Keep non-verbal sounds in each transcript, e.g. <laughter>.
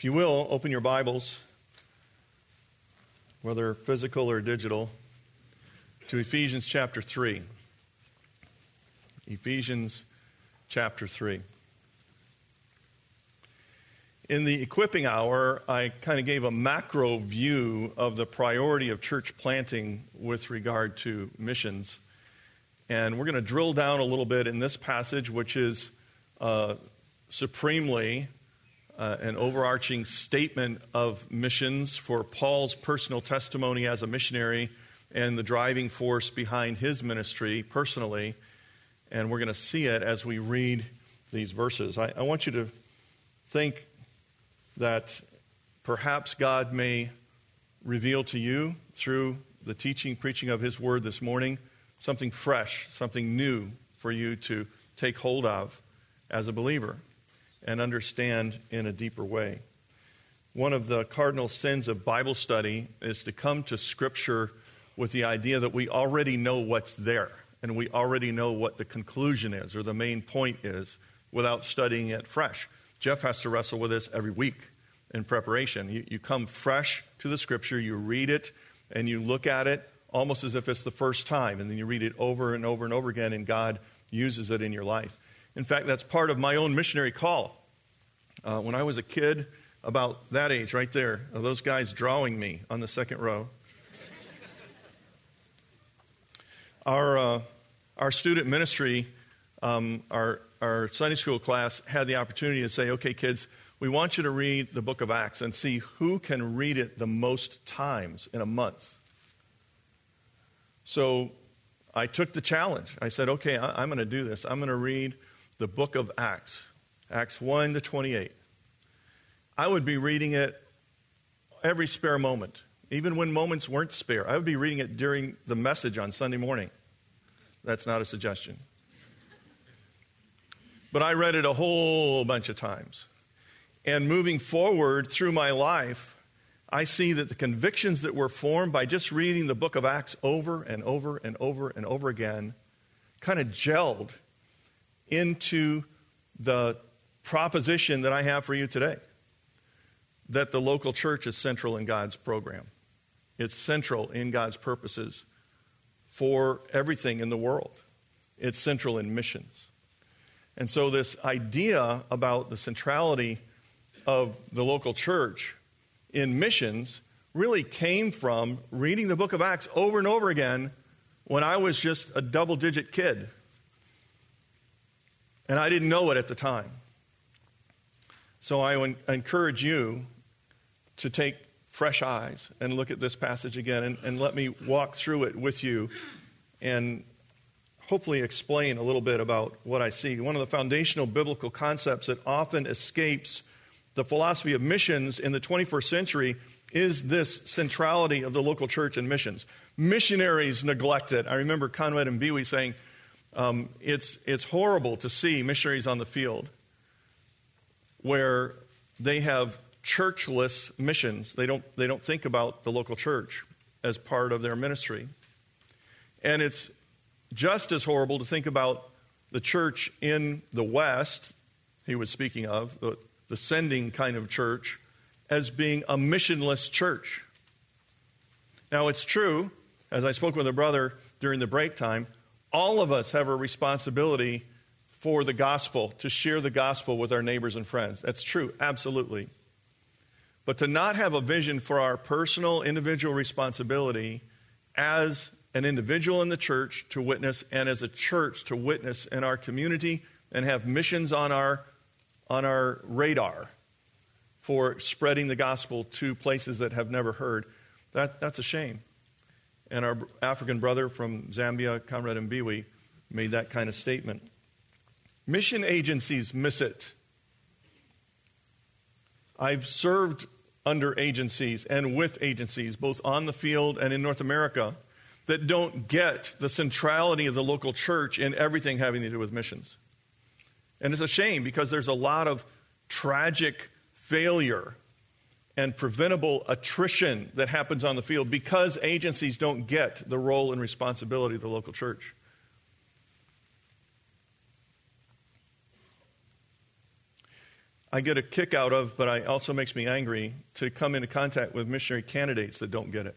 If you will, open your Bibles, whether physical or digital, to Ephesians chapter 3. Ephesians chapter 3. In the equipping hour, I kind of gave a macro view of the priority of church planting with regard to missions. And we're going to drill down a little bit in this passage, which is uh, supremely uh, an overarching statement of missions for Paul's personal testimony as a missionary and the driving force behind his ministry personally. And we're going to see it as we read these verses. I, I want you to think that perhaps God may reveal to you through the teaching, preaching of His Word this morning something fresh, something new for you to take hold of as a believer and understand in a deeper way. One of the cardinal sins of Bible study is to come to Scripture with the idea that we already know what's there and we already know what the conclusion is or the main point is without studying it fresh. Jeff has to wrestle with this every week in preparation. You, you come fresh to the scripture, you read it, and you look at it almost as if it's the first time, and then you read it over and over and over again, and God uses it in your life. In fact, that's part of my own missionary call. Uh, when I was a kid, about that age right there, those guys drawing me on the second row. our, uh, our student ministry, um, our, our Sunday school class had the opportunity to say, okay, kids, we want you to read the book of Acts and see who can read it the most times in a month. So I took the challenge. I said, okay, I, am going to do this. I'm going to read the book of Acts, Acts 1 to 28. I would be reading it every spare moment, even when moments weren't spare. I would be reading it during the message on Sunday morning. That's not a suggestion. But I read it a whole bunch of times. And moving forward through my life, I see that the convictions that were formed by just reading the book of Acts over and over and over and over again kind of gelled into the proposition that I have for you today that the local church is central in God's program. It's central in God's purposes for everything in the world. It's central in missions. And so, this idea about the centrality of the local church in missions really came from reading the book of Acts over and over again when I was just a double digit kid. And I didn't know it at the time. So I encourage you to take fresh eyes and look at this passage again and, and let me walk through it with you and hopefully explain a little bit about what I see. One of the foundational biblical concepts that often escapes the philosophy of missions in the 21st century is this centrality of the local church and missions. Missionaries neglect it. I remember Conrad Mbewe saying, um, it's, it's horrible to see missionaries on the field where they have churchless missions. They don't, they don't think about the local church as part of their ministry. And it's just as horrible to think about the church in the West, he was speaking of, the, the sending kind of church, as being a missionless church. Now, it's true, as I spoke with a brother during the break time, all of us have a responsibility for the gospel, to share the gospel with our neighbors and friends. That's true, absolutely. But to not have a vision for our personal, individual responsibility as an individual in the church to witness and as a church to witness in our community and have missions on our, on our radar for spreading the gospel to places that have never heard. That, that's a shame. And our African brother from Zambia, Conrad Mbewe, made that kind of statement. Mission agencies miss it. I've served under agencies and with agencies, both on the field and in North America that don't get the centrality of the local church in everything having to do with missions. And it's a shame because there's a lot of tragic failure and preventable attrition that happens on the field because agencies don't get the role and responsibility of the local church. I get a kick out of, but it also makes me angry to come into contact with missionary candidates that don't get it.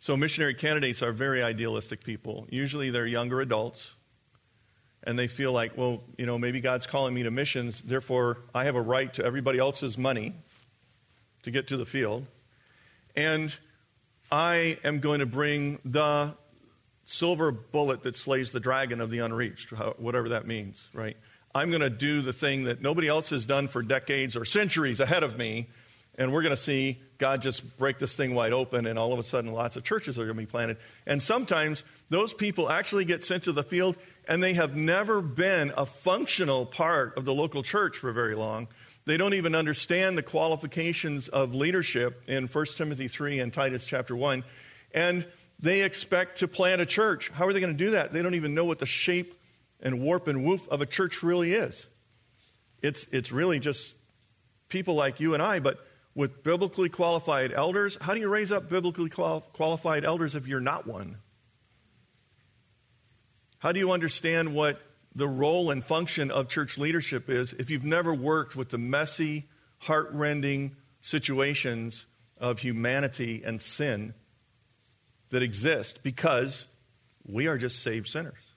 So, missionary candidates are very idealistic people. Usually, they're younger adults, and they feel like, well, you know, maybe God's calling me to missions, therefore, I have a right to everybody else's money to get to the field. And I am going to bring the silver bullet that slays the dragon of the unreached, whatever that means, right? I'm going to do the thing that nobody else has done for decades or centuries ahead of me, and we're going to see God just break this thing wide open, and all of a sudden, lots of churches are going to be planted. And sometimes those people actually get sent to the field, and they have never been a functional part of the local church for very long. They don't even understand the qualifications of leadership in 1 Timothy 3 and Titus chapter 1. And they expect to plant a church. How are they going to do that? They don't even know what the shape and warp and woof of a church really is. It's, it's really just people like you and I, but with biblically qualified elders. How do you raise up biblically qualified elders if you're not one? How do you understand what the role and function of church leadership is if you've never worked with the messy, heartrending situations of humanity and sin that exist because we are just saved sinners?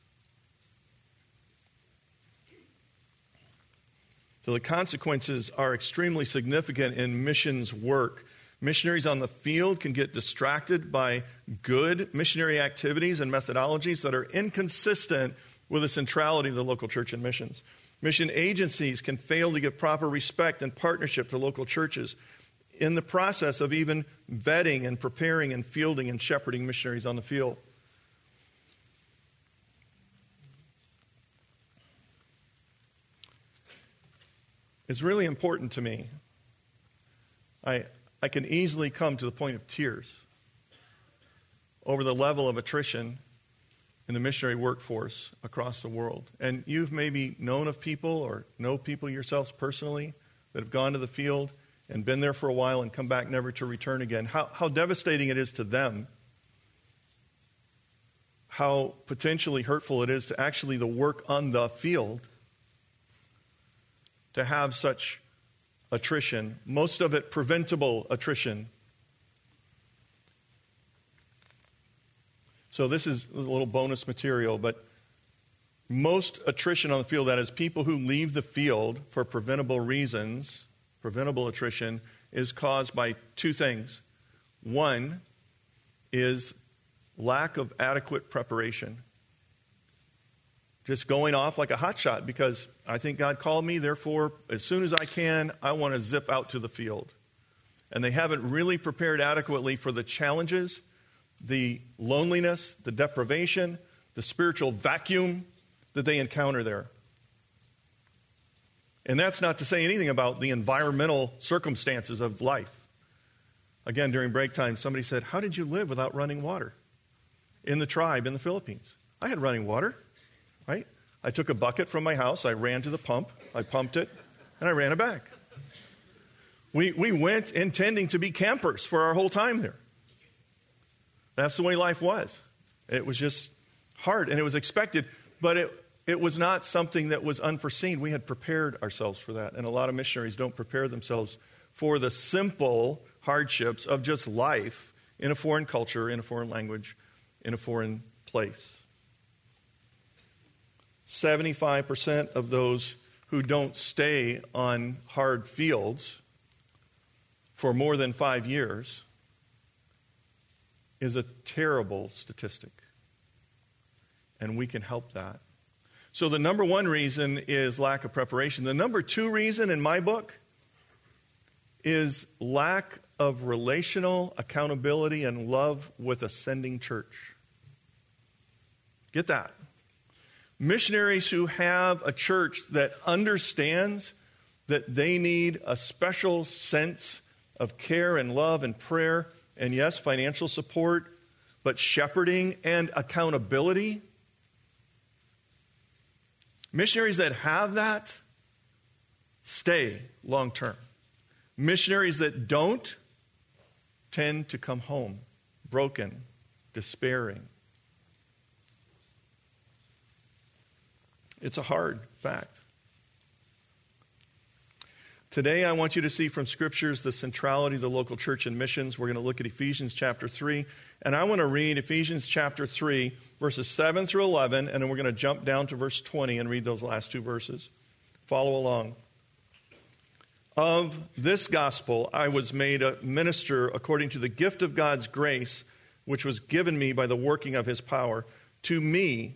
So the consequences are extremely significant in missions work. Missionaries on the field can get distracted by good missionary activities and methodologies that are inconsistent with the centrality of the local church and missions. Mission agencies can fail to give proper respect and partnership to local churches in the process of even vetting and preparing and fielding and shepherding missionaries on the field. It's really important to me. I, I can easily come to the point of tears over the level of attrition in the missionary workforce across the world. And you've maybe known of people or know people yourselves personally that have gone to the field and been there for a while and come back never to return again. How, how devastating it is to them. How potentially hurtful it is to actually the work on the field to have such attrition, most of it preventable attrition. So, this is a little bonus material, but most attrition on the field, that is, people who leave the field for preventable reasons, preventable attrition, is caused by two things. One is lack of adequate preparation just going off like a hot shot because I think God called me, therefore, as soon as I can, I want to zip out to the field. And they haven't really prepared adequately for the challenges, the loneliness, the deprivation, the spiritual vacuum that they encounter there. And that's not to say anything about the environmental circumstances of life. Again, during break time, somebody said, How did you live without running water in the tribe in the Philippines? I had running water right? I took a bucket from my house, I ran to the pump, I pumped it, and I ran it back. We, we went intending to be campers for our whole time there. That's the way life was. It was just hard and it was expected, but it, it was not something that was unforeseen. We had prepared ourselves for that. And a lot of missionaries don't prepare themselves for the simple hardships of just life in a foreign culture, in a foreign language, in a foreign place. 75% of those who don't stay on hard fields for more than five years is a terrible statistic. And we can help that. So, the number one reason is lack of preparation. The number two reason in my book is lack of relational accountability and love with a sending church. Get that missionaries who have a church that understands that they need a special sense of care and love and prayer, and yes, financial support, but shepherding and accountability. Missionaries that have that stay long term. Missionaries that don't tend to come home broken, despairing, It's a hard fact. Today, I want you to see from scriptures the centrality of the local church and missions. We're going to look at Ephesians chapter 3. And I want to read Ephesians chapter 3, verses 7 through 11, and then we're going to jump down to verse 20 and read those last two verses. Follow along. Of this gospel, I was made a minister according to the gift of God's grace, which was given me by the working of his power. To me,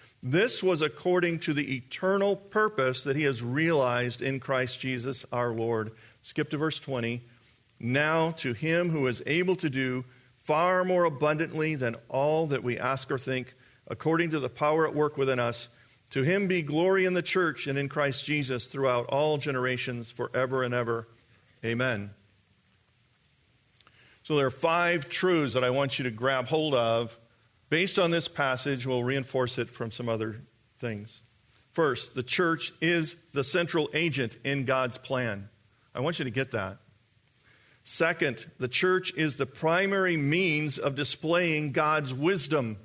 This was according to the eternal purpose that he has realized in Christ Jesus our Lord. Skip to verse 20. Now to him who is able to do far more abundantly than all that we ask or think, according to the power at work within us, to him be glory in the church and in Christ Jesus throughout all generations, forever and ever. Amen. So there are five truths that I want you to grab hold of. Based on this passage, we'll reinforce it from some other things. First, the church is the central agent in God's plan. I want you to get that. Second, the church is the primary means of displaying God's wisdom.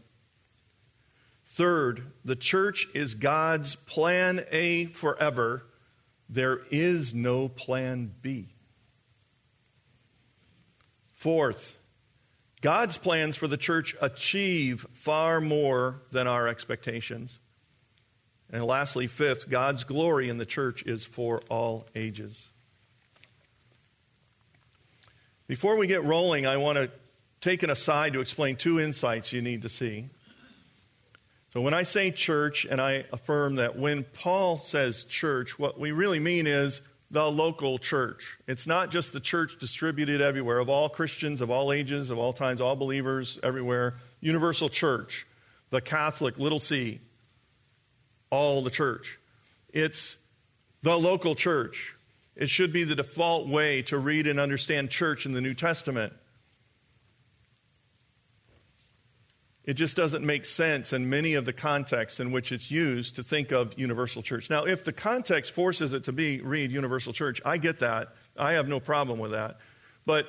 Third, the church is God's plan A forever. There is no plan B. Fourth, God's plans for the church achieve far more than our expectations. And lastly, fifth, God's glory in the church is for all ages. Before we get rolling, I want to take an aside to explain two insights you need to see. So, when I say church, and I affirm that when Paul says church, what we really mean is the local church. It's not just the church distributed everywhere, of all Christians, of all ages, of all times, all believers everywhere. Universal church, the Catholic, little c, all the church. It's the local church. It should be the default way to read and understand church in the New Testament. It just doesn't make sense in many of the contexts in which it's used to think of universal church. Now, if the context forces it to be read universal church, I get that. I have no problem with that. But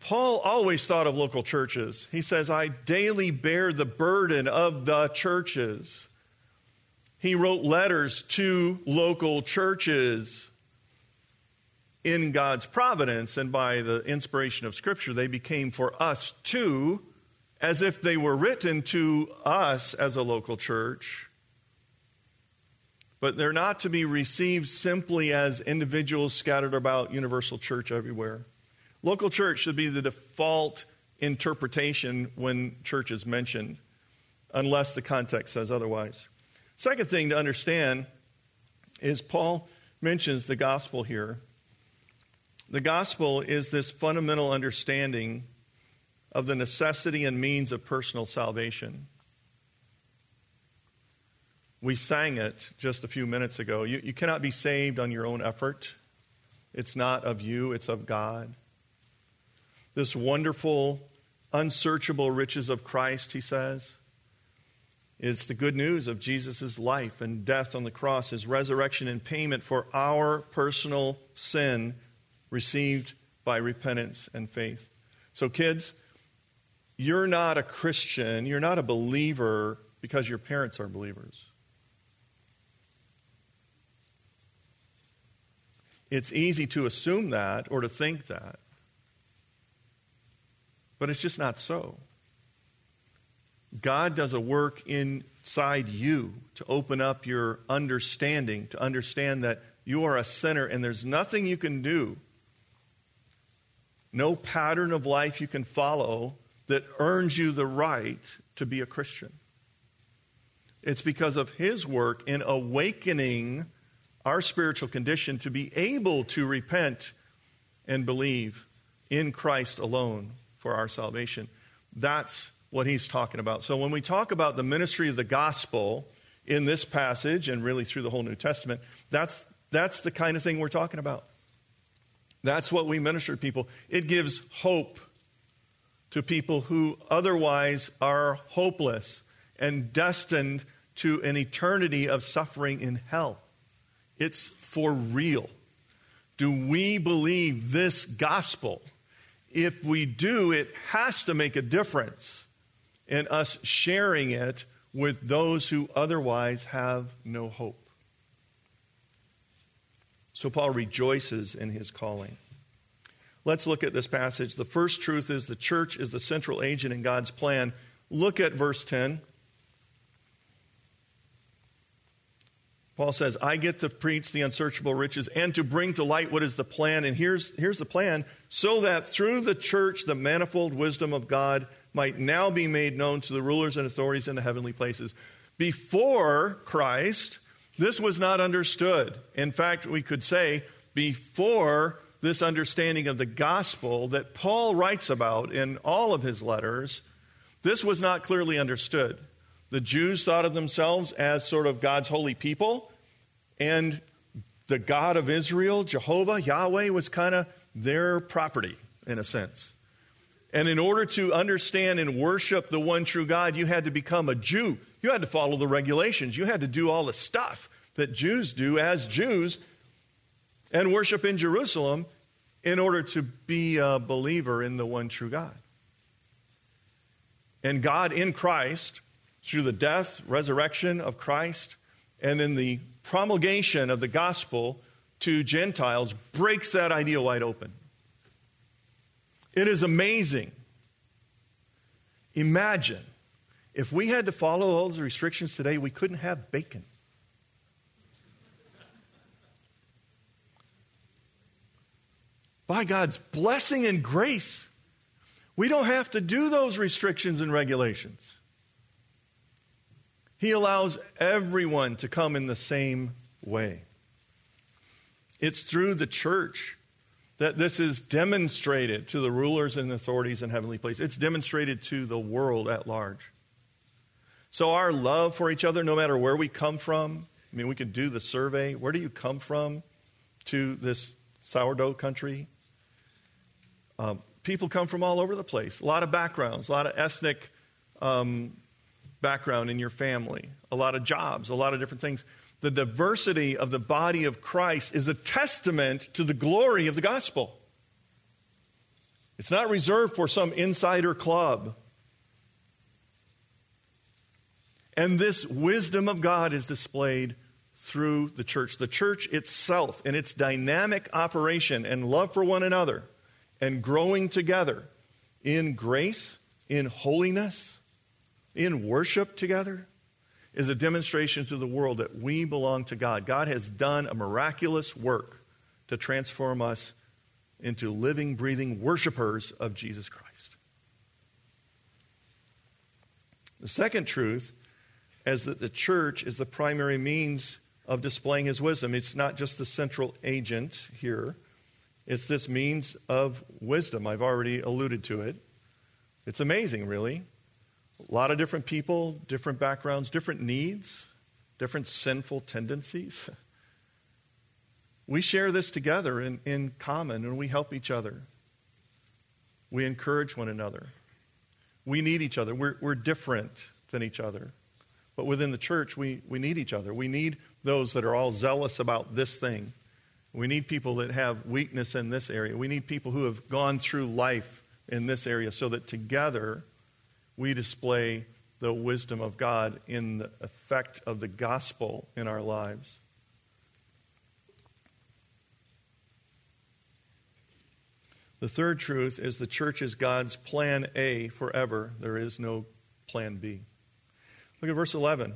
Paul always thought of local churches. He says, I daily bear the burden of the churches. He wrote letters to local churches in God's providence and by the inspiration of Scripture, they became for us too, as if they were written to us as a local church. But they're not to be received simply as individuals scattered about universal church everywhere. Local church should be the default interpretation when church is mentioned, unless the context says otherwise. Second thing to understand is Paul mentions the gospel here. The gospel is this fundamental understanding of the necessity and means of personal salvation. We sang it just a few minutes ago. You, you cannot be saved on your own effort. It's not of you, it's of God. This wonderful, unsearchable riches of Christ, he says, is the good news of Jesus' life and death on the cross, his resurrection and payment for our personal sin received by repentance and faith. So, kids, you're not a Christian, you're not a believer because your parents are believers. It's easy to assume that or to think that, but it's just not so. God does a work inside you to open up your understanding, to understand that you are a sinner and there's nothing you can do no pattern of life you can follow that earns you the right to be a Christian. It's because of His work in awakening our spiritual condition to be able to repent and believe in Christ alone for our salvation. That's what He's talking about. So when we talk about the ministry of the gospel in this passage and really through the whole New Testament, that's, that's the kind of thing we're talking about. That's what we minister to people. It gives hope to people who otherwise are hopeless and destined to an eternity of suffering in hell. It's for real. Do we believe this gospel? If we do, it has to make a difference in us sharing it with those who otherwise have no hope. So Paul rejoices in his calling. Let's look at this passage. The first truth is the church is the central agent in God's plan. Look at verse 10. Paul says, I get to preach the unsearchable riches and to bring to light what is the plan. And here's, here's the plan so that through the church, the manifold wisdom of God might now be made known to the rulers and authorities in the heavenly places. Before Christ, this was not understood. In fact, we could say before this understanding of the gospel that Paul writes about in all of his letters, this was not clearly understood. The Jews thought of themselves as sort of God's holy people, and the God of Israel, Jehovah, Yahweh, was kind of their property in a sense. And in order to understand and worship the one true God, you had to become a Jew. You had to follow the regulations. You had to do all the stuff that Jews do as Jews and worship in Jerusalem in order to be a believer in the one true God. And God in Christ through the death, resurrection of Christ, and in the promulgation of the gospel to Gentiles, breaks that idea wide open. It is amazing. Imagine if we had to follow all those restrictions today, we couldn't have bacon. By God's blessing and grace, we don't have to do those restrictions and regulations. He allows everyone to come in the same way. It's through the church that this is demonstrated to the rulers and authorities in heavenly places. It's demonstrated to the world at large. So, our love for each other, no matter where we come from, I mean, we could do the survey. Where do you come from to this sourdough country? Um, people come from all over the place, a lot of backgrounds, a lot of ethnic um, background in your family, a lot of jobs, a lot of different things. The diversity of the body of Christ is a testament to the glory of the gospel. It's not reserved for some insider club. And this wisdom of God is displayed through the church. The church itself, in its dynamic operation and love for one another, and growing together in grace, in holiness, in worship together is a demonstration to the world that we belong to God. God has done a miraculous work to transform us into living, breathing worshipers of Jesus Christ. The second truth is that the church is the primary means of displaying his wisdom. It's not just the central agent here, it's this means of wisdom. I've already alluded to it. It's amazing, really. A lot of different people, different backgrounds, different needs, different sinful tendencies. <laughs> We share this together in, in common and we help each other. We encourage one another. We need each other. We're, we're different than each other. But within the church, we, we need each other. We need those that are all zealous about this thing. We need people that have weakness in this area. We need people who have gone through life in this area so that together we display the wisdom of God in the effect of the gospel in our lives. The third truth is the church is God's plan A forever. There is no plan B. Look at verse 11.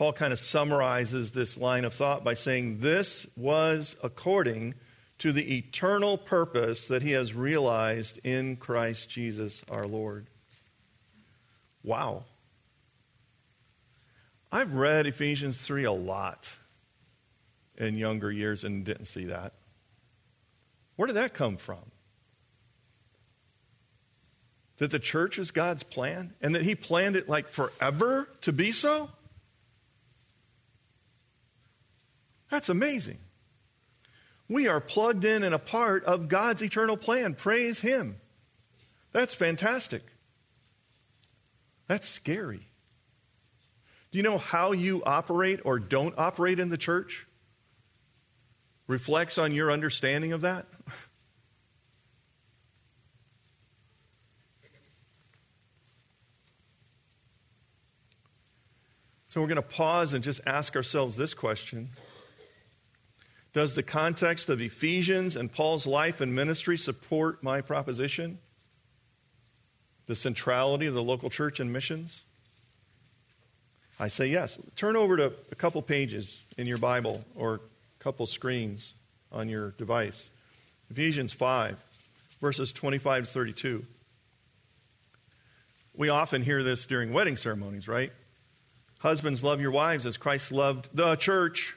Paul kind of summarizes this line of thought by saying, This was according to the eternal purpose that he has realized in Christ Jesus our Lord. Wow. I've read Ephesians 3 a lot in younger years and didn't see that. Where did that come from? That the church is God's plan and that He planned it like forever to be so? That's amazing. We are plugged in and a part of God's eternal plan. Praise Him. That's fantastic. That's scary. Do you know how you operate or don't operate in the church? Reflects on your understanding of that? <laughs> So we're going to pause and just ask ourselves this question Does the context of Ephesians and Paul's life and ministry support my proposition? The centrality of the local church and missions? I say yes. Turn over to a couple pages in your Bible or a couple screens on your device. Ephesians 5, verses 25 to 32. We often hear this during wedding ceremonies, right? Husbands, love your wives as Christ loved the church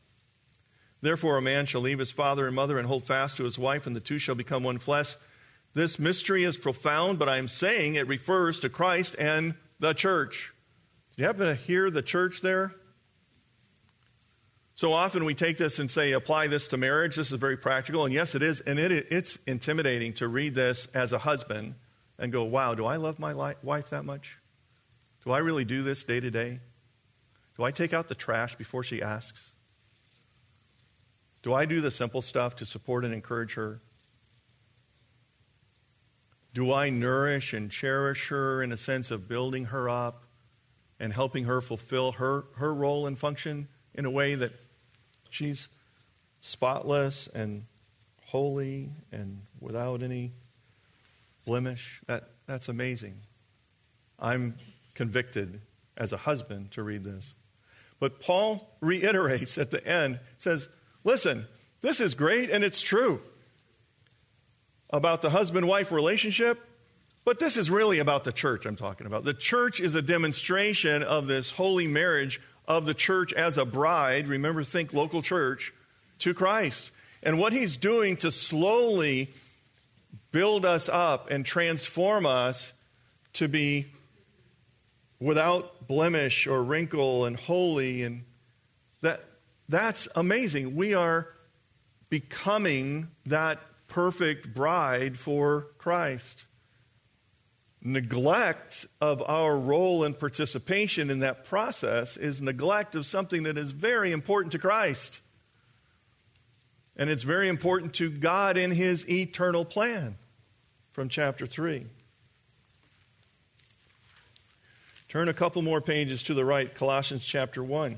Therefore, a man shall leave his father and mother and hold fast to his wife, and the two shall become one flesh. This mystery is profound, but I am saying it refers to Christ and the church. Do you happen to hear the church there? So often we take this and say, apply this to marriage. This is very practical. And yes, it is. And it, it's intimidating to read this as a husband and go, wow, do I love my wife that much? Do I really do this day to day? Do I take out the trash before she asks? Do I do the simple stuff to support and encourage her? Do I nourish and cherish her in a sense of building her up and helping her fulfill her, her role and function in a way that she's spotless and holy and without any blemish? That, that's amazing. I'm convicted as a husband to read this. But Paul reiterates at the end, says, listen, this is great and it's true about the husband wife relationship, but this is really about the church I'm talking about. The church is a demonstration of this holy marriage of the church as a bride. Remember, think local church to Christ. And what he's doing to slowly build us up and transform us to be without blemish or wrinkle and holy and that that's amazing. We are becoming that perfect bride for Christ. Neglect of our role and participation in that process is neglect of something that is very important to Christ. And it's very important to God in His eternal plan from chapter 3. Turn a couple more pages to the right, Colossians chapter 1,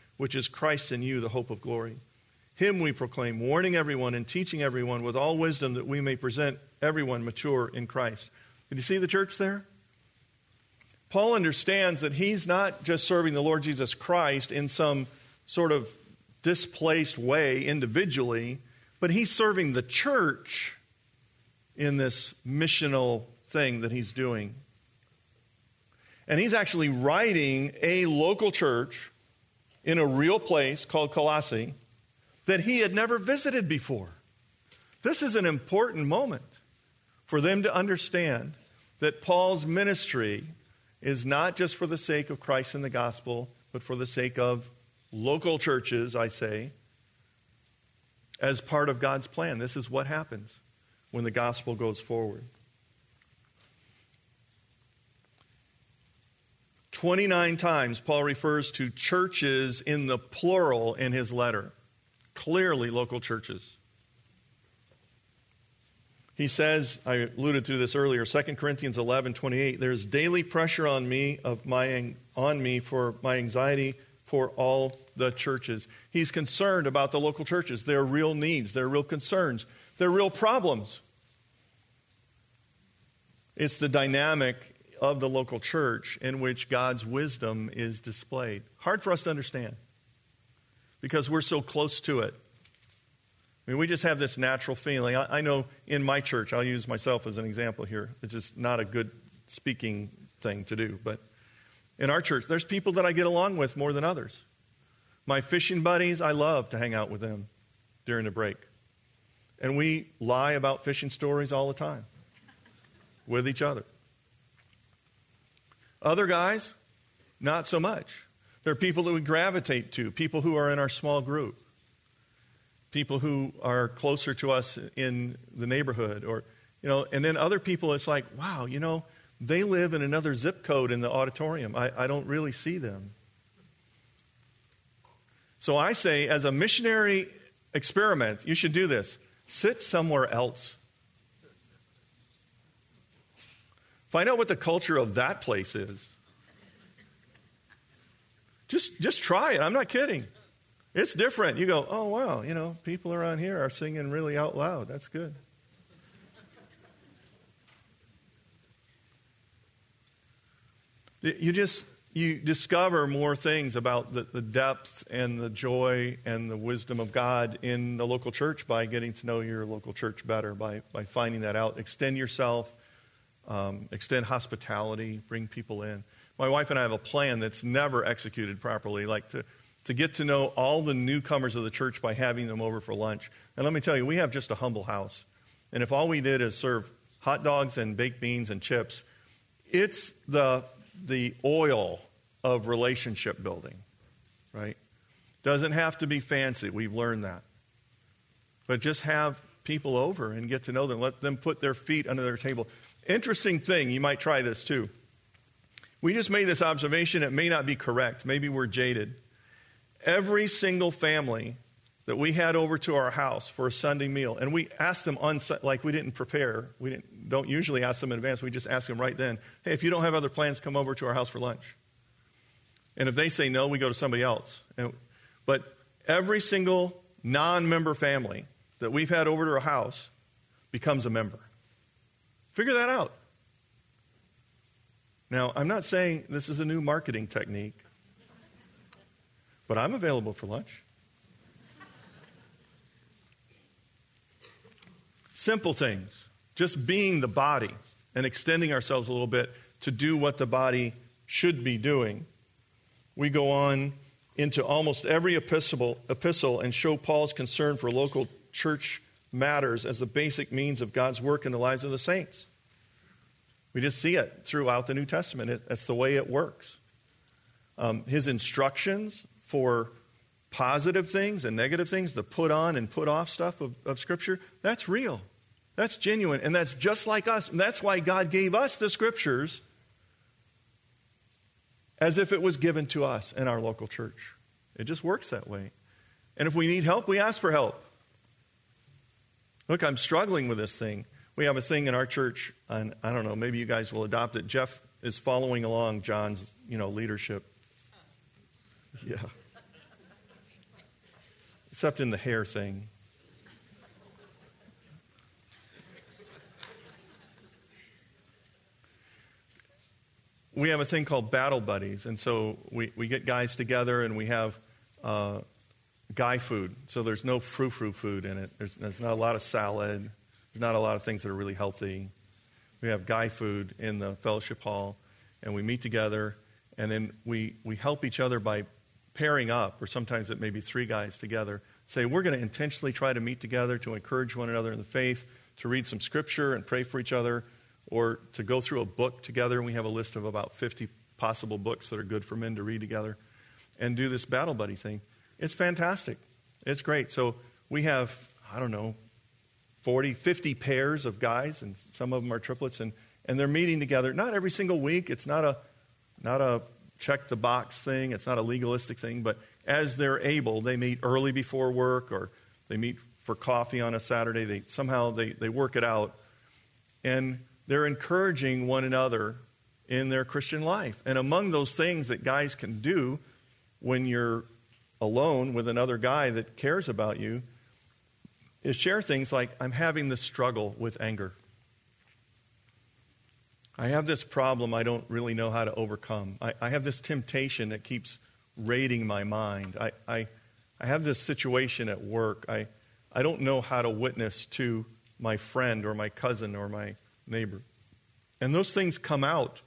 which is Christ in you, the hope of glory. Him we proclaim, warning everyone and teaching everyone with all wisdom that we may present everyone mature in Christ. Did you see the church there? Paul understands that he's not just serving the Lord Jesus Christ in some sort of displaced way individually, but he's serving the church in this missional thing that he's doing. And he's actually writing a local church in a real place called Colossae that he had never visited before. This is an important moment for them to understand that Paul's ministry is not just for the sake of Christ and the gospel, but for the sake of local churches, I say, as part of God's plan. This is what happens when the gospel goes forward. 29 times, Paul refers to churches in the plural in his letter. Clearly, local churches. He says, I alluded to this earlier, 2 Corinthians 11, 28, there's daily pressure on me of my on me for my anxiety for all the churches. He's concerned about the local churches, their real needs, their real concerns, their real problems. It's the dynamic of the local church in which God's wisdom is displayed. Hard for us to understand because we're so close to it. I mean, we just have this natural feeling. I, I, know in my church, I'll use myself as an example here. It's just not a good speaking thing to do. But in our church, there's people that I get along with more than others. My fishing buddies, I love to hang out with them during the break. And we lie about fishing stories all the time with each other. Other guys, not so much. There are people that we gravitate to, people who are in our small group people who are closer to us in the neighborhood or you know and then other people it's like wow you know they live in another zip code in the auditorium. I, I don't really see them. So i say as a missionary experiment you should do this. Sit somewhere else find out what the culture of that place is just just try it i'm not kidding it's different. You go, oh, wow, you know, people around here are singing really out loud. That's good. You just you discover more things about the, the depth and the joy and the wisdom of God in the local church by getting to know your local church better, by, by finding that out. Extend yourself, um, extend hospitality, bring people in. My wife and I have a plan that's never executed properly, like to to get to know all the newcomers of the church by having them over for lunch. And let me tell you, we have just a humble house. And if all we did is serve hot dogs and baked beans and chips, it's the, the oil of relationship building, right? Doesn't have to be fancy. We've learned that. But just have people over and get to know them. Let them put their feet under their table. Interesting thing, you might try this too. We just made this observation. It may not be correct. Maybe we're jaded. Every single family that we had over to our house for a Sunday meal, and we asked them on like we didn't prepare. We didn't, don't usually ask them in advance. We just ask them right then. Hey, if you don't have other plans, come over to our house for lunch. And if they say no, we go to somebody else. And, but every single non-member family that we've had over to our house becomes a member. Figure that out. Now, I'm not saying this is a new marketing technique but I'm available for lunch. Simple things, just being the body and extending ourselves a little bit to do what the body should be doing. We go on into almost every epistle, epistle and show Paul's concern for local church matters as the basic means of God's work in the lives of the saints. We just see it throughout the New Testament. It, that's the way it works. Um, his instructions for positive things and negative things, the put on and put off stuff of, of Scripture, that's real. That's genuine. And that's just like us. And that's why God gave us the Scriptures as if it was given to us in our local church. It just works that way. And if we need help, we ask for help. Look, I'm struggling with this thing. We have a thing in our church, and I don't know, maybe you guys will adopt it. Jeff is following along John's, you know, leadership. Yeah except in the hair thing. we have a thing called battle buddies, and so we, we get guys together and we have uh, guy food. So there's no frou frou food in it. There's, there's not a lot of salad. There's not a lot of things that are really healthy. We have guy food in the fellowship hall, and we meet together, and then we, we help each other by pairing up, or sometimes it may be three guys together, say, we're going to intentionally try to meet together to encourage one another in the faith, to read some scripture and pray for each other, or to go through a book together. And we have a list of about 50 possible books that are good for men to read together, and do this battle buddy thing. It's fantastic. It's great. So we have, I don't know, 40, 50 pairs of guys, and some of them are triplets, and, and they're meeting together. Not every single week. It's not a, not a check the box thing. It's not a legalistic thing, but as they're able, they meet early before work or they meet for coffee on a Saturday. They somehow they, they work it out and they're encouraging one another in their Christian life. And among those things that guys can do when you're alone with another guy that cares about you is share things like, I'm having this struggle with anger. I have this problem I don't really know how to overcome. I, I have this temptation that keeps raiding my mind. I, I, I have this situation at work. I, I don't know how to witness to my friend or my cousin or my neighbor. And those things come out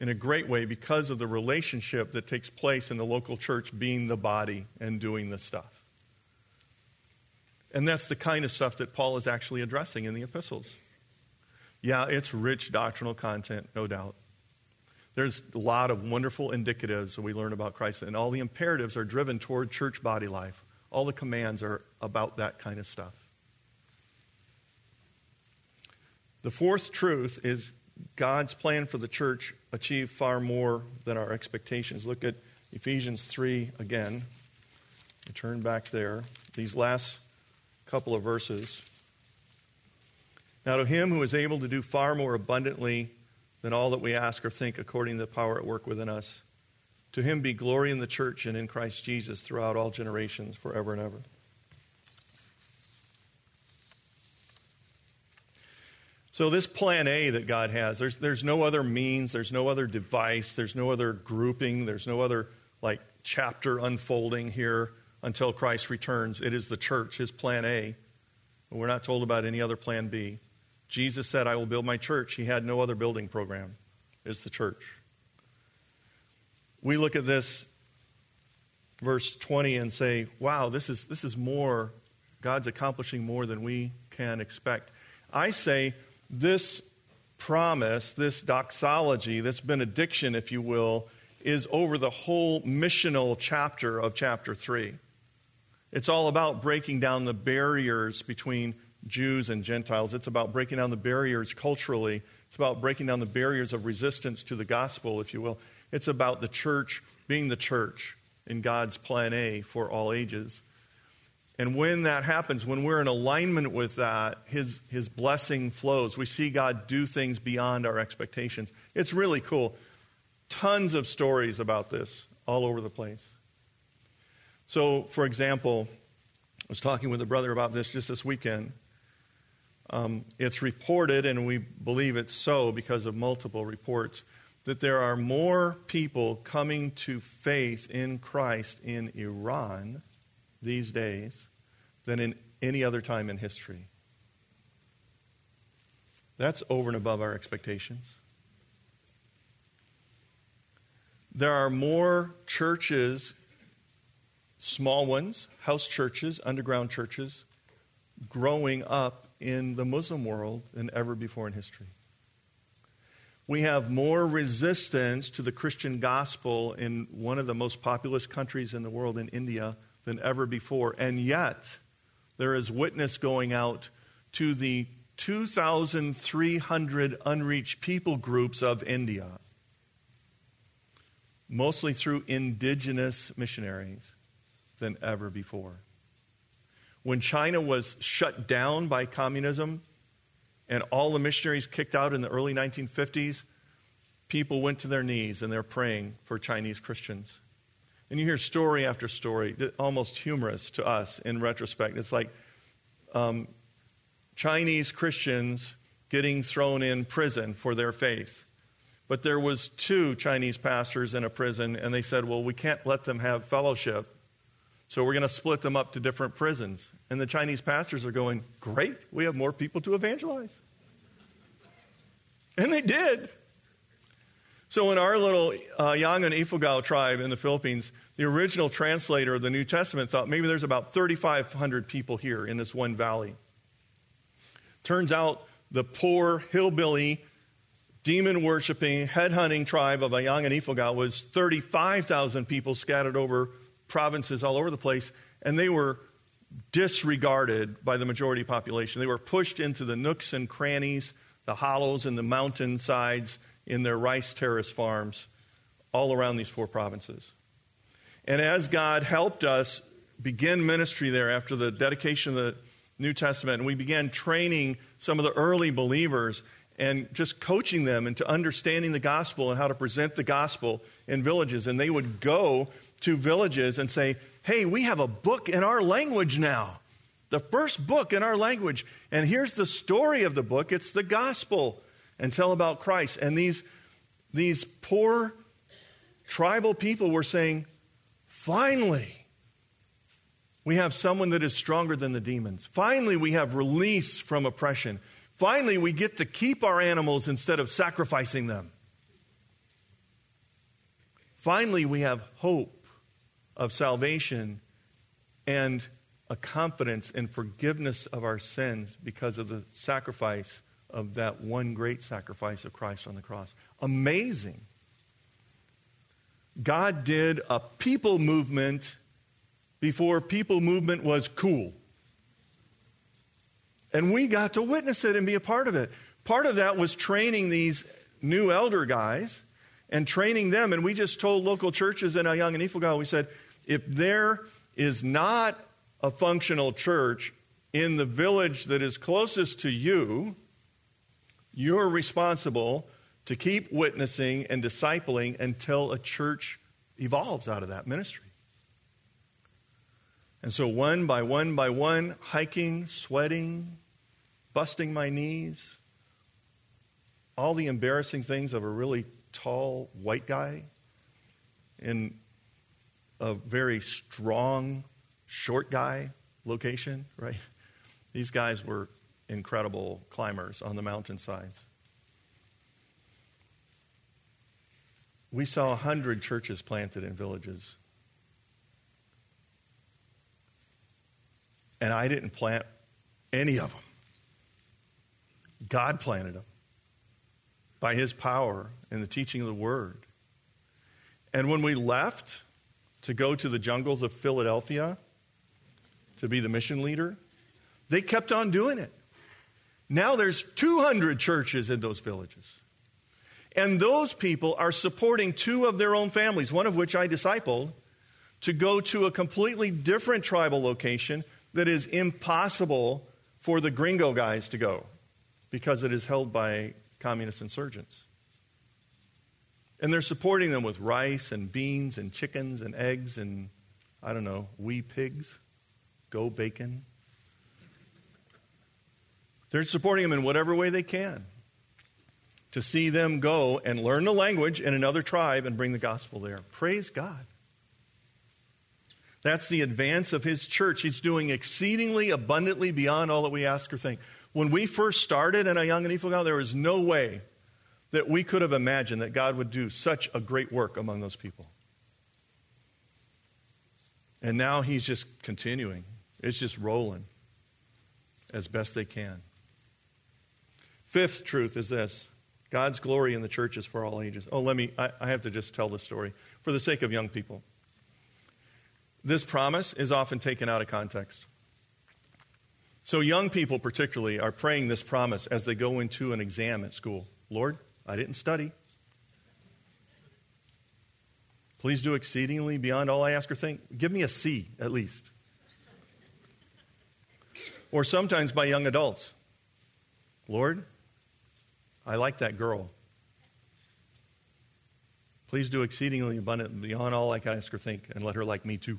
in a great way because of the relationship that takes place in the local church being the body and doing the stuff. And that's the kind of stuff that Paul is actually addressing in the epistles. Yeah, it's rich doctrinal content, no doubt. There's a lot of wonderful indicatives that we learn about Christ, and all the imperatives are driven toward church body life. All the commands are about that kind of stuff. The fourth truth is God's plan for the church achieved far more than our expectations. Look at Ephesians 3 again. We turn back there. These last couple of verses. Now, to him who is able to do far more abundantly than all that we ask or think, according to the power at work within us, to him be glory in the church and in Christ Jesus throughout all generations, forever and ever. So, this plan A that God has, there's, there's no other means, there's no other device, there's no other grouping, there's no other like chapter unfolding here until Christ returns. It is the church, his plan A. We're not told about any other plan B. Jesus said, I will build my church. He had no other building program. It's the church. We look at this verse 20 and say, wow, this is, this is more, God's accomplishing more than we can expect. I say, this promise, this doxology, this benediction, if you will, is over the whole missional chapter of chapter 3. It's all about breaking down the barriers between Jews and Gentiles. It's about breaking down the barriers culturally. It's about breaking down the barriers of resistance to the gospel, if you will. It's about the church being the church in God's plan A for all ages. And when that happens, when we're in alignment with that, his, his blessing flows. We see God do things beyond our expectations. It's really cool. Tons of stories about this all over the place. So, for example, I was talking with a brother about this just this weekend. Um, it's reported, and we believe it's so because of multiple reports, that there are more people coming to faith in Christ in Iran these days than in any other time in history. That's over and above our expectations. There are more churches, small ones, house churches, underground churches, growing up in the Muslim world than ever before in history. We have more resistance to the Christian gospel in one of the most populous countries in the world, in India, than ever before. And yet, there is witness going out to the 2,300 unreached people groups of India, mostly through indigenous missionaries, than ever before. When China was shut down by communism and all the missionaries kicked out in the early 1950s, people went to their knees and they're praying for Chinese Christians. And you hear story after story, almost humorous to us in retrospect. It's like um, Chinese Christians getting thrown in prison for their faith. But there was two Chinese pastors in a prison, and they said, well, we can't let them have fellowship, so we're going to split them up to different prisons. And the Chinese pastors are going, great, we have more people to evangelize. And they did. So, in our little uh, Ayangan Ifugao tribe in the Philippines, the original translator of the New Testament thought maybe there's about 3,500 people here in this one valley. Turns out the poor, hillbilly, demon worshiping, head hunting tribe of Ayangan Ifugao was 35,000 people scattered over provinces all over the place, and they were disregarded by the majority population. They were pushed into the nooks and crannies, the hollows and the mountain sides in their rice terrace farms all around these four provinces. And as God helped us begin ministry there after the dedication of the New Testament, and we began training some of the early believers, and just coaching them into understanding the gospel and how to present the gospel in villages. And they would go to villages and say, Hey, we have a book in our language now. The first book in our language. And here's the story of the book it's the gospel and tell about Christ. And these, these poor tribal people were saying, Finally, we have someone that is stronger than the demons. Finally, we have release from oppression. Finally, we get to keep our animals instead of sacrificing them. Finally, we have hope of salvation and a confidence in forgiveness of our sins because of the sacrifice of that one great sacrifice of Christ on the cross. Amazing. God did a people movement before people movement was cool. And we got to witness it and be a part of it. Part of that was training these new elder guys and training them. And we just told local churches in Ayangan Ifugao, we said, if there is not a functional church in the village that is closest to you, you're responsible to keep witnessing and discipling until a church evolves out of that ministry. And so, one by one by one, hiking, sweating, busting my knees, all the embarrassing things of a really tall white guy in a very strong short guy location, right? <laughs> These guys were incredible climbers on the mountainsides. We saw a hundred churches planted in villages And I didn't plant any of them. God planted them by his power and the teaching of the word. And when we left to go to the jungles of Philadelphia to be the mission leader, they kept on doing it. Now there's 200 churches in those villages. And those people are supporting two of their own families, one of which I discipled, to go to a completely different tribal location that is impossible for the gringo guys to go because it is held by communist insurgents. And they're supporting them with rice and beans and chickens and eggs and, I don't know, wee pigs, go bacon. They're supporting them in whatever way they can to see them go and learn the language in another tribe and bring the gospel there. Praise God. That's the advance of his church. He's doing exceedingly abundantly beyond all that we ask or think. When we first started in Ayangan evil Ifugao, there was no way that we could have imagined that God would do such a great work among those people. And now he's just continuing. It's just rolling as best they can. Fifth truth is this God's glory in the church is for all ages. Oh, let me, I, I have to just tell this story for the sake of young people. This promise is often taken out of context. So, young people, particularly, are praying this promise as they go into an exam at school Lord, I didn't study. Please do exceedingly beyond all I ask or think. Give me a C at least. Or sometimes by young adults Lord, I like that girl. Please do exceedingly abundant beyond all I can ask or think, and let her like me too.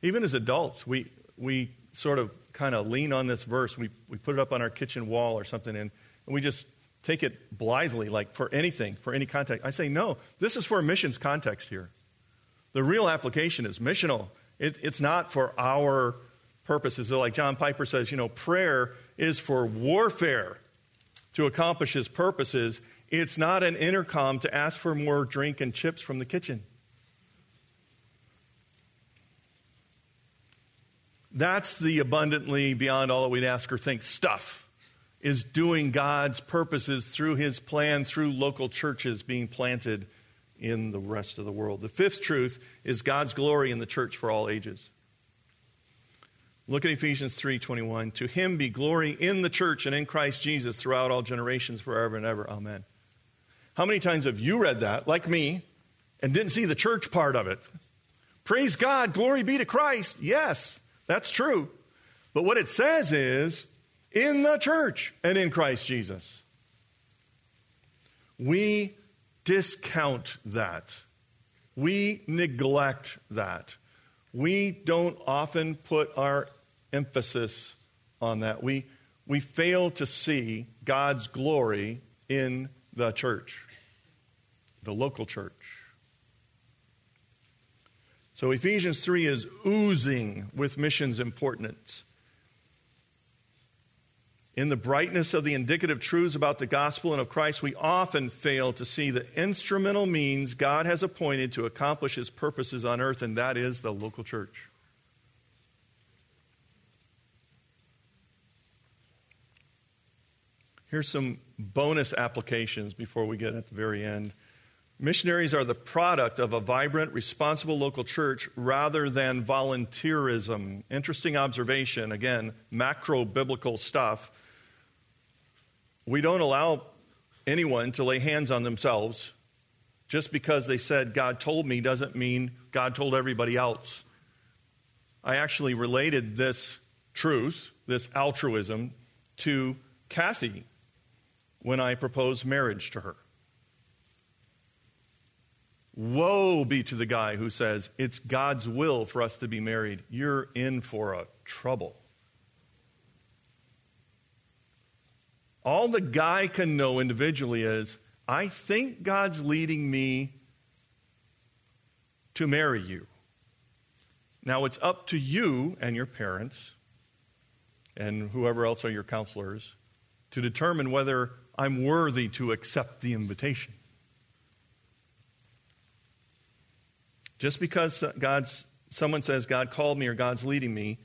Even as adults, we, we sort of kind of lean on this verse. We, we put it up on our kitchen wall or something, and, and we just take it blithely, like for anything, for any context. I say, no, this is for a missions context here. The real application is missional. It, it's not for our purposes. So like John Piper says, you know, prayer is for warfare to accomplish his purposes. It's not an intercom to ask for more drink and chips from the kitchen. That's the abundantly beyond all that we'd ask or think stuff, is doing God's purposes through his plan, through local churches being planted in the rest of the world. The fifth truth is God's glory in the church for all ages. Look at Ephesians 3:21. To him be glory in the church and in Christ Jesus throughout all generations forever and ever. Amen. How many times have you read that like me and didn't see the church part of it? Praise God, glory be to Christ. Yes. That's true. But what it says is in the church and in Christ Jesus. We discount that. We neglect that. We don't often put our emphasis on that. We, we fail to see God's glory in the church, the local church. So Ephesians 3 is oozing with missions importance. In the brightness of the indicative truths about the gospel and of Christ, we often fail to see the instrumental means God has appointed to accomplish his purposes on earth, and that is the local church. Here's some bonus applications before we get at the very end. Missionaries are the product of a vibrant, responsible local church rather than volunteerism. Interesting observation. Again, macro biblical stuff. We don't allow anyone to lay hands on themselves. Just because they said, God told me, doesn't mean God told everybody else. I actually related this truth, this altruism, to Kathy when I proposed marriage to her. Woe be to the guy who says, It's God's will for us to be married. You're in for a trouble. All the guy can know individually is, I think God's leading me to marry you. Now it's up to you and your parents and whoever else are your counselors to determine whether I'm worthy to accept the invitation. Just because God's, someone says God called me or God's leading me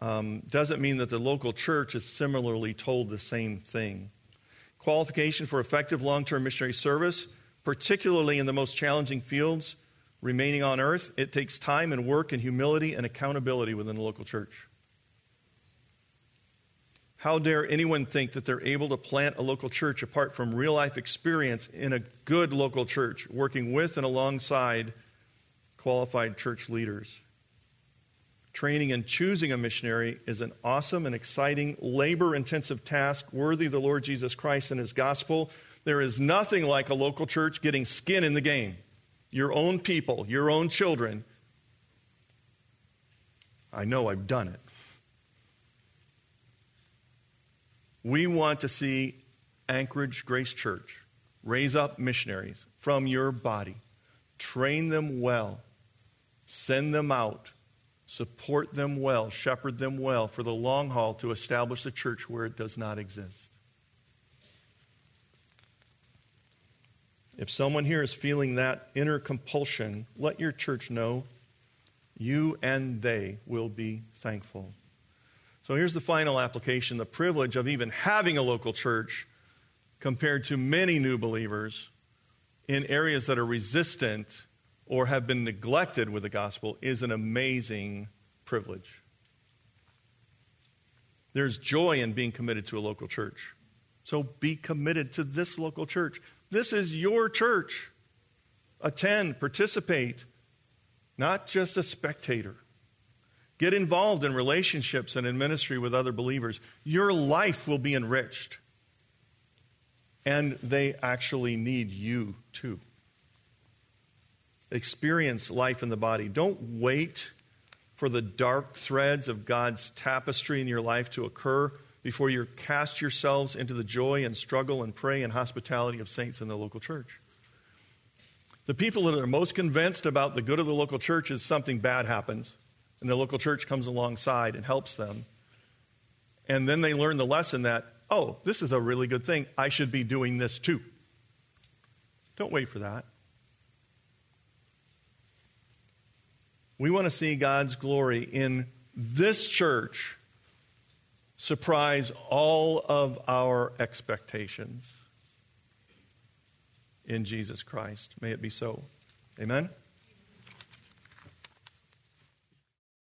um, doesn't mean that the local church is similarly told the same thing. Qualification for effective long term missionary service, particularly in the most challenging fields remaining on earth, it takes time and work and humility and accountability within the local church. How dare anyone think that they're able to plant a local church apart from real life experience in a good local church, working with and alongside qualified church leaders? Training and choosing a missionary is an awesome and exciting, labor intensive task worthy of the Lord Jesus Christ and his gospel. There is nothing like a local church getting skin in the game. Your own people, your own children. I know I've done it. We want to see Anchorage Grace Church raise up missionaries from your body, train them well, send them out, support them well, shepherd them well for the long haul to establish a church where it does not exist. If someone here is feeling that inner compulsion, let your church know you and they will be thankful. So here's the final application the privilege of even having a local church compared to many new believers in areas that are resistant or have been neglected with the gospel is an amazing privilege. There's joy in being committed to a local church. So be committed to this local church. This is your church. Attend, participate, not just a spectator. Get involved in relationships and in ministry with other believers. Your life will be enriched. And they actually need you too. Experience life in the body. Don't wait for the dark threads of God's tapestry in your life to occur before you cast yourselves into the joy and struggle and pray and hospitality of saints in the local church. The people that are most convinced about the good of the local church is something bad happens and the local church comes alongside and helps them. And then they learn the lesson that, oh, this is a really good thing. I should be doing this too. Don't wait for that. We want to see God's glory in this church surprise all of our expectations in Jesus Christ. May it be so. Amen.